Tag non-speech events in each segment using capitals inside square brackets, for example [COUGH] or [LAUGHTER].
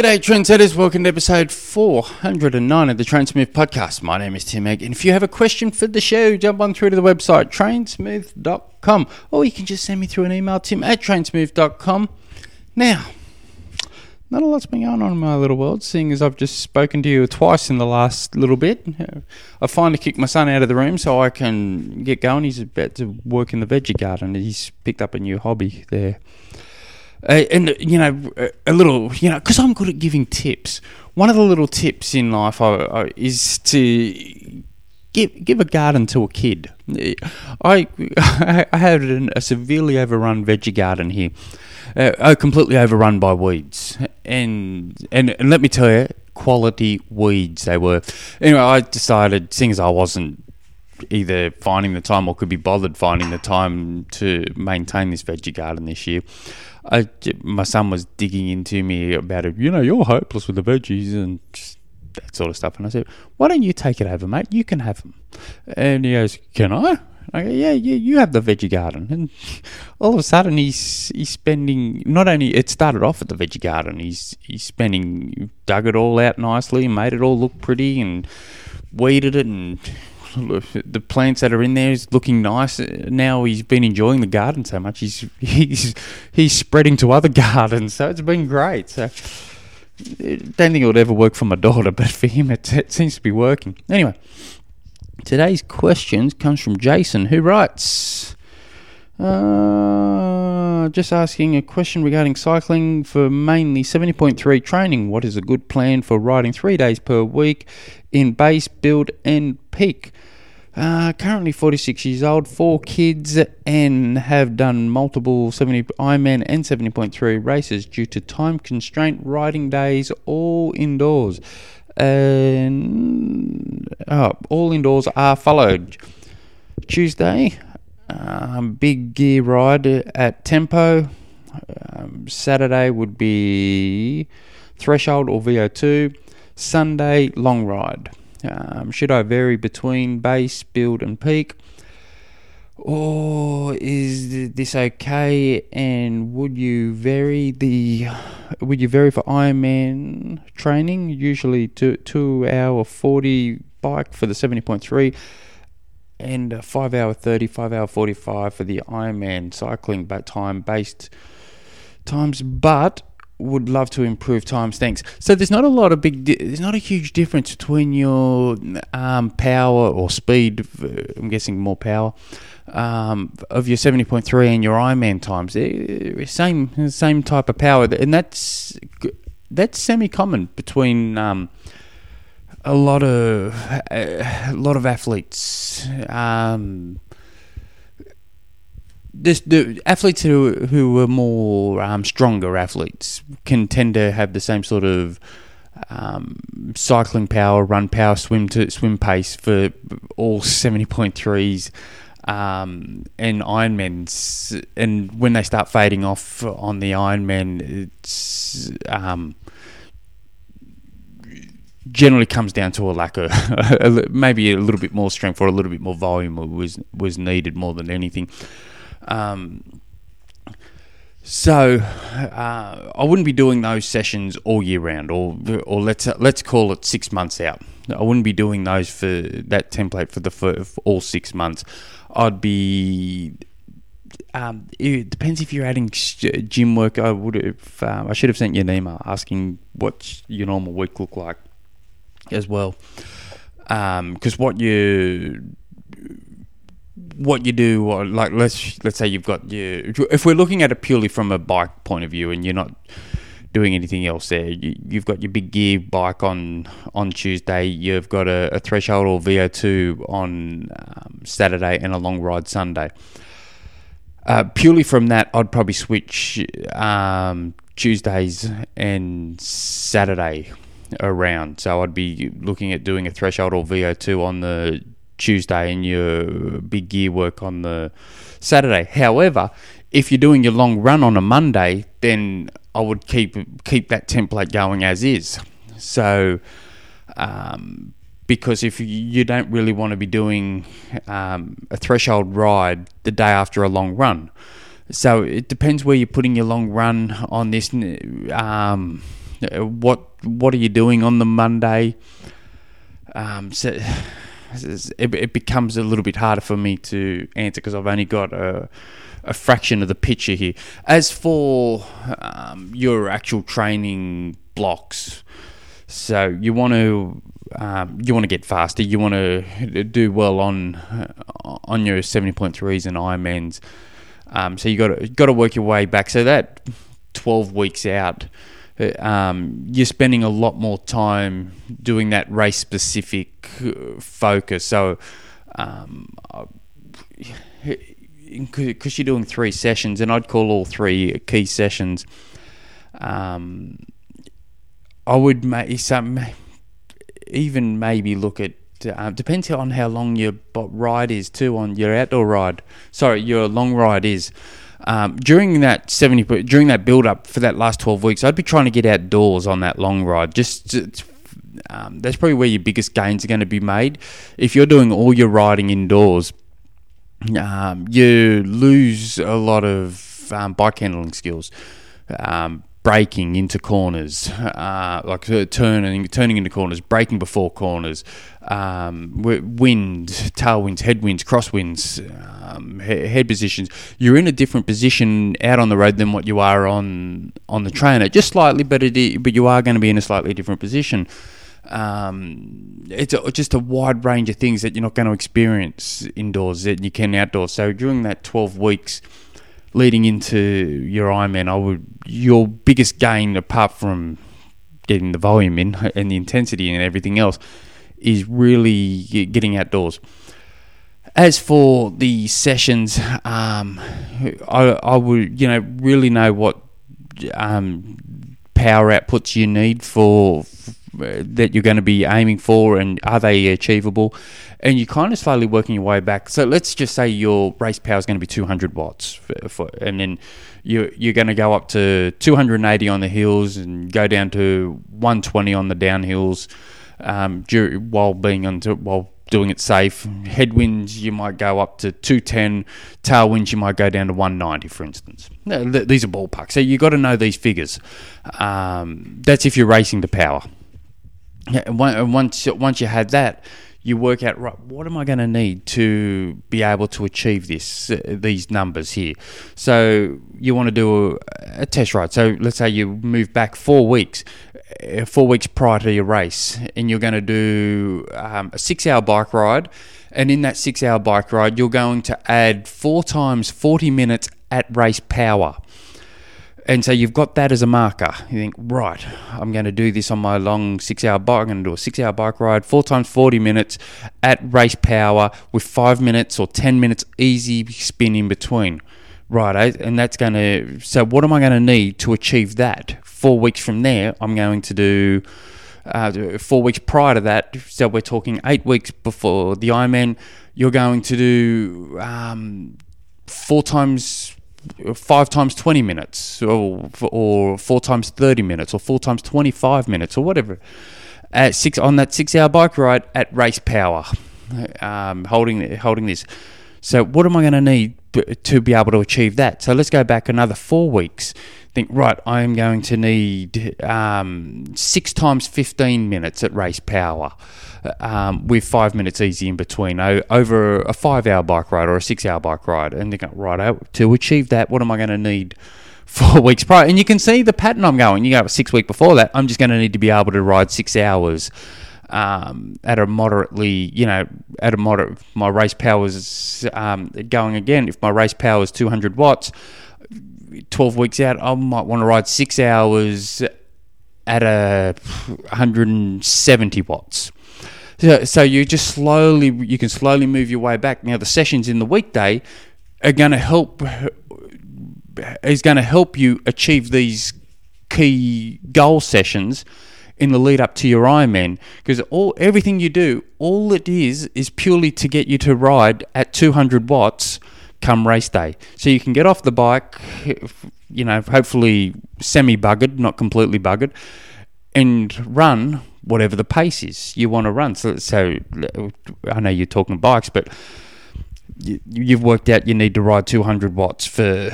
G'day, trendsetters. Welcome to episode 409 of the Trainsmooth podcast. My name is Tim Egg, and if you have a question for the show, jump on through to the website, trainsmooth.com, or you can just send me through an email, tim at trainsmooth.com. Now, not a lot's been going on in my little world, seeing as I've just spoken to you twice in the last little bit. I finally kicked my son out of the room so I can get going. He's about to work in the veggie garden. He's picked up a new hobby there. Uh, and you know, a little, you know, because I'm good at giving tips. One of the little tips in life I, I, is to give give a garden to a kid. I [LAUGHS] I had a severely overrun veggie garden here, uh, completely overrun by weeds, and, and and let me tell you, quality weeds they were. Anyway, I decided, seeing as I wasn't either finding the time or could be bothered finding the time to maintain this veggie garden this year. I, my son was digging into me about it. You know, you're hopeless with the veggies and that sort of stuff. And I said, "Why don't you take it over, mate? You can have them." And he goes, "Can I?" I go, "Yeah, yeah, you have the veggie garden." And [LAUGHS] all of a sudden, he's he's spending not only it started off at the veggie garden. He's he's spending dug it all out nicely, made it all look pretty, and weeded it and the plants that are in there is looking nice. Now he's been enjoying the garden so much. He's [LAUGHS] he's he's spreading to other [LAUGHS] gardens, so it's been great. So don't think it would ever work for my daughter, [LAUGHS] but for him it, it seems to be working. Anyway, today's questions comes from Jason, who writes. Uh, just asking a question regarding cycling for mainly 70.3 training. What is a good plan for riding three days per week in base, build, and peak? Uh, currently 46 years old, four kids, and have done multiple 70 Ironman and 70.3 races due to time constraint. Riding days all indoors, and oh, all indoors are followed. Tuesday, um, big gear ride at Tempo. Um, Saturday would be Threshold or VO2. Sunday, long ride. Um, should I vary between base, build, and peak? Or is this okay? And would you vary the would you vary for Ironman training? Usually two two hour forty bike for the seventy point three, and a five hour thirty, five hour forty five for the Ironman cycling, time based times. But would love to improve times. Thanks. So there's not a lot of big. There's not a huge difference between your um, power or speed. I'm guessing more power um, of your 70.3 and your Ironman times. Same same type of power, and that's that's semi common between. Um, a lot of a lot of athletes um, this, the athletes who who are more um, stronger athletes can tend to have the same sort of um, cycling power, run power, swim to swim pace for all seventy point threes. Um, and Ironmans, and when they start fading off on the Ironman, it's um, generally comes down to a lack of [LAUGHS] maybe a little bit more strength or a little bit more volume was was needed more than anything. Um, so uh, I wouldn't be doing those sessions all year round, or or let's let's call it six months out. I wouldn't be doing those for that template for the for, for all six months. I'd be. Um, it depends if you're adding gym work. I would have. Um, I should have sent you an email asking what your normal week look like, as well. Because um, what you what you do, or like let's let's say you've got you. If we're looking at it purely from a bike point of view, and you're not doing anything else there, you, have got your big gear bike on on Tuesday. You've got a, a threshold or VO2 on um, Saturday, and a long ride Sunday. Uh, purely from that, I'd probably switch um, Tuesdays and Saturday around. So I'd be looking at doing a threshold or VO2 on the Tuesday and your big gear work on the Saturday. However, if you're doing your long run on a Monday, then I would keep keep that template going as is. So, um, because if you don't really want to be doing um, a threshold ride the day after a long run, so it depends where you're putting your long run on this. Um, what what are you doing on the Monday? Um, so it, it becomes a little bit harder for me to answer because I've only got a, a fraction of the picture here. As for um, your actual training blocks, so you want to um, you want to get faster. You want to do well on on your seventy point threes and Ironmans. Um, so you got got to work your way back. So that twelve weeks out, uh, um, you're spending a lot more time doing that race specific uh, focus. So because you're doing three sessions, and I'd call all three key sessions. Um, I would make some even maybe look at uh, depends on how long your ride is too on your outdoor ride. Sorry, your long ride is. Um, during that seventy, during that build up for that last twelve weeks, I'd be trying to get outdoors on that long ride. Just um, that's probably where your biggest gains are going to be made. If you're doing all your riding indoors, um, you lose a lot of um, bike handling skills. Um, braking into corners, uh, like uh, turning turning into corners, breaking before corners, um, wind, tailwinds, headwinds, crosswinds, um, head positions. You're in a different position out on the road than what you are on on the trainer, just slightly, but it, but you are going to be in a slightly different position. Um, it's a, just a wide range of things that you're not going to experience indoors that you can outdoors. So during that 12 weeks leading into your Ironman, I would your biggest gain apart from getting the volume in [LAUGHS] and the intensity and everything else is really getting outdoors. As for the sessions, um, I, I would you know really know what um, power outputs you need for that you're going to be aiming for and are they achievable and you're kind of slowly working your way back so let's just say your race power is going to be 200 watts for, for, and then you, you're going to go up to 280 on the hills and go down to 120 on the downhills um, while being on to, while doing it safe. Headwinds, you might go up to 210. Tailwinds, you might go down to 190, for instance. These are ballpark. So you've got to know these figures. Um, that's if you're racing to power. Once once you had that, you work out right. What am I going to need to be able to achieve this uh, these numbers here? So you want to do a, a, test ride. So let's say you move back four weeks, uh, four weeks prior to your race, and you're going to do um, a six hour bike ride. And in that six hour bike ride, you're going to add four times 40 minutes at race power. And so you've got that as a marker. You think, right, I'm going to do this on my long six hour bike. I'm going to do a six hour bike ride, four times 40 minutes at race power with five minutes or 10 minutes easy spin in between. Right, eh? and that's going to. So, what am I going to need to achieve that? Four weeks from there, I'm going to do. Uh, four weeks prior to that, so we're talking eight weeks before the Ironman, you're going to do um, four times five times 20 minutes or, or four times 30 minutes or four times 25 minutes or whatever at six on that six hour bike ride at race power um, holding holding this. So what am I going to need to be able to achieve that? So let's go back another four weeks think right I am going to need um, six times 15 minutes at race power um, with five minutes easy in between over a five hour bike ride or a six hour bike ride. And they go, right, out to achieve that, what am I going to need? [LAUGHS] Four weeks prior, and you can see the pattern I'm going. You go six week before that. I'm just going to need to be able to ride six hours um, at a moderately, you know, at a moderate. My race power is um, going again. If my race power is 200 watts, 12 weeks out, I might want to ride six hours at a 170 watts. So, so you just slowly, you can slowly move your way back. Now, the sessions in the weekday are going to help, is going to help you achieve these key goal sessions in the lead up to your Ironman because all everything you do, all it is is purely to get you to ride at 200 watts come race day. So you can get off the bike, you know, hopefully semi buggered, not completely buggered, and run whatever the pace is you want to run. So, so I know you're talking bikes, but you, you've worked out you need to ride 200 watts for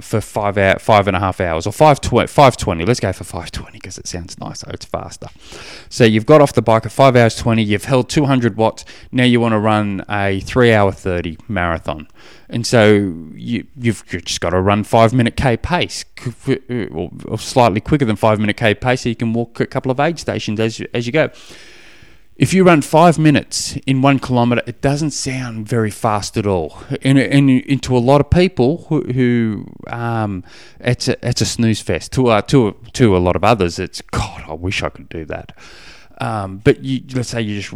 for five hour, five and a half hours, or five. Five twenty. Let's go for five twenty because it sounds nicer. It's faster. So you've got off the bike at five hours twenty. You've held two hundred watts. Now you want to run a three hour thirty marathon, and so you you've just got to run five minute k pace, or, or slightly quicker than five minute k pace, so you can walk a couple of aid stations as as you go if you run five minutes in one kilometre, it doesn't sound very fast at all. And, and into a lot of people who, who um, it's a it's a snooze fest. To uh, to to a lot of others, it's God. I wish I could do that. Um, but you, let's say you just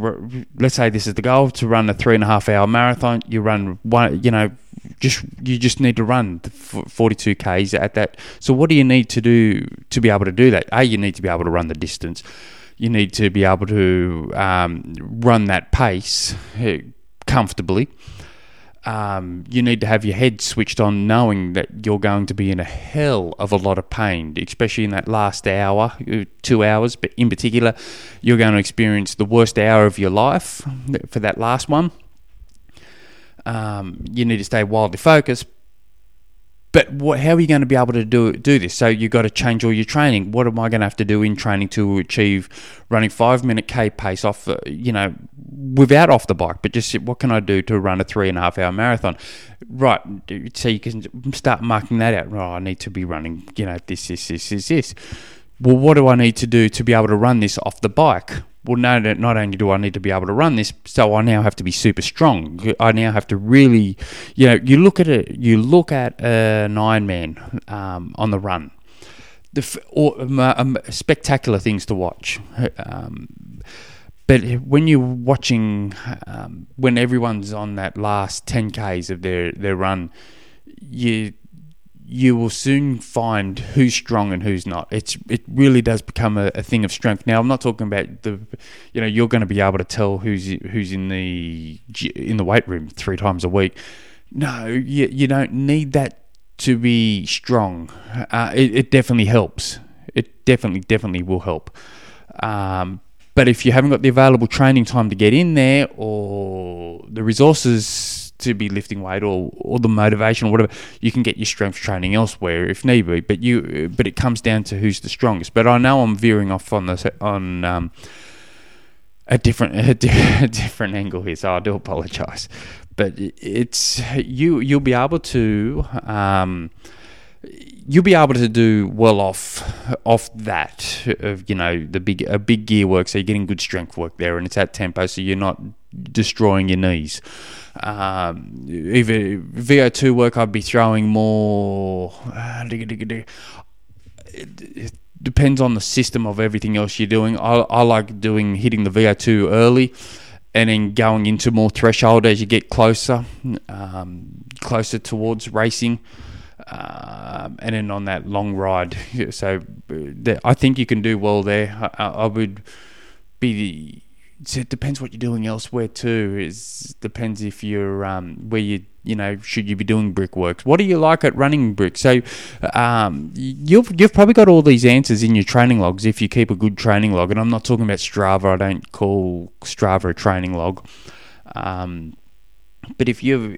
let's say this is the goal to run a three and a half hour marathon. You run one, you know, just you just need to run 42 k's at that. So what do you need to do to be able to do that? A, you need to be able to run the distance you need to be able to um, run that pace uh, comfortably. Um, you need to have your head switched on, knowing that you're going to be in a hell of a lot of pain, especially in that last hour, uh, two hours. But in particular, you're going to experience the worst hour of your life for that last one. Um, you need to stay wildly focused, but what, how are you going to be able to do do this? So you've got to change all your training. What am I going to have to do in training to achieve running five minute k pace off? Uh, you know, without off the bike, but just what can I do to run a three and a half hour marathon? Right. So you can start marking that out. Oh, I need to be running. You know, this, this, this, this, this. Well, what do I need to do to be able to run this off the bike? well, no, not only do I need to be able to run this, so I now have to be super strong. I now have to really, you know, you look at it, you look at an Ironman um, on the run, the or, um, um, spectacular things to watch. Um, but when you're watching, um, when everyone's on that last 10 Ks of their, their run, you you will soon find who's strong and who's not. It's it really does become a, a, thing of strength. Now I'm not talking about the, you know, you're going to be able to tell who's who's in the in the weight room three times a week. No, you you don't need that to be strong. Uh, it, it, definitely helps. It definitely definitely will help. Um, but if you haven't got the available training time to get in there or the resources to be lifting weight or, or the motivation or whatever, you can get your strength training elsewhere if need be. But you, but it comes down to who's the strongest. But I know I'm veering off on the on um, a different [LAUGHS] a, different angle here, so I do apologise. But it's you you'll be able to. Um, you'll be able to do well off off that of you know the big a big gear work so you're getting good strength work there and it's at tempo so you're not destroying your knees um, either VO2 work, I'd be throwing more. Uh, it, it depends on the system of everything else you're doing. I, I like doing hitting the VO2 early and then going into more threshold as you get closer, um, closer towards racing. Um, and then on that long ride, [LAUGHS] so I think you can do well there. I, I would be it depends what you're doing elsewhere too. It depends if you're um, where you you know should you be doing brickworks. What do you like at running brick? So um, you've you've probably got all these answers in your training logs if you keep a good training log. And I'm not talking about Strava. I don't call Strava a training log. Um, but if you've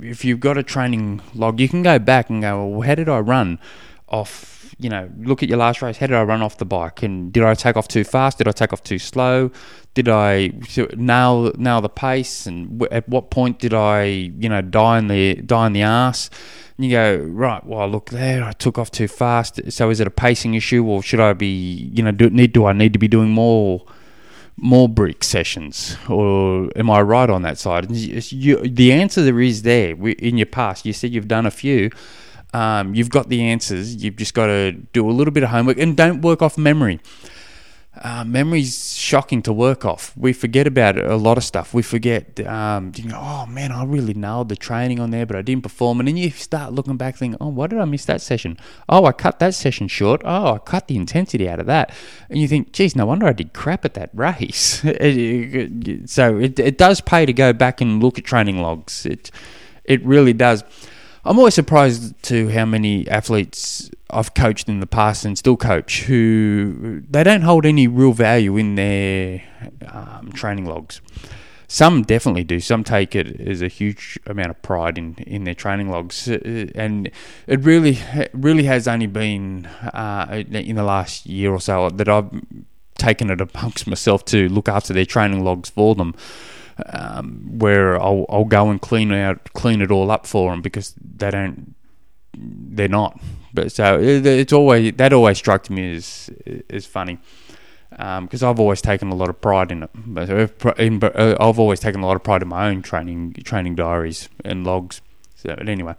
if you've got a training log, you can go back and go, well, how did I run off you know, look at your last race. How did I run off the bike? And did I take off too fast? Did I take off too slow? Did I nail nail the pace? And at what point did I, you know, die in the die in the ass? And you go right. Well, look there. I took off too fast. So is it a pacing issue, or should I be, you know, do need do I need to be doing more? More brick sessions, or am I right on that side? You, the answer there is there in your past. You said you've done a few. Um, you've got the answers. You've just got to do a little bit of homework and don't work off memory. Uh, memory's shocking to work off. We forget about a lot of stuff. We forget, um, you know, oh man, I really nailed the training on there, but I didn't perform. And then you start looking back, thinking, oh, why did I miss that session? Oh, I cut that session short. Oh, I cut the intensity out of that. And you think, geez, no wonder I did crap at that race. [LAUGHS] so it, it does pay to go back and look at training logs. It, it really does. I'm always surprised to how many athletes I've coached in the past and still coach who they don't hold any real value in their um, training logs. some definitely do. Some take it as a huge amount of pride in, in their training logs, Uh, and it really really has only been uh, in the last year or so that I've taken it amongst myself to look after their training logs for them. Um, where I'll, I'll go and clean out clean it all up for them because they don't they're not. But so it, it's always that always struck me as as funny because um, I've always taken a lot of pride in it. But uh, uh, I've always taken a lot of pride in my own training training diaries and logs. So but anyway,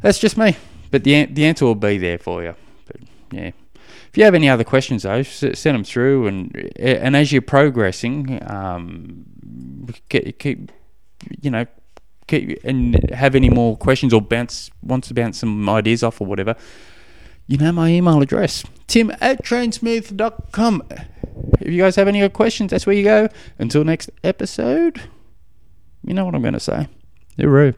that's just me. But the the answer will be there for you. But yeah. If you have any other questions, though, send them through, and and as you're progressing, um, keep, keep you know keep, and have any more questions or bounce wants to bounce some ideas off or whatever, you know my email address tim at trainsmooth.com. If you guys have any other questions, that's where you go. Until next episode, you know what I'm going to say. Hooroo.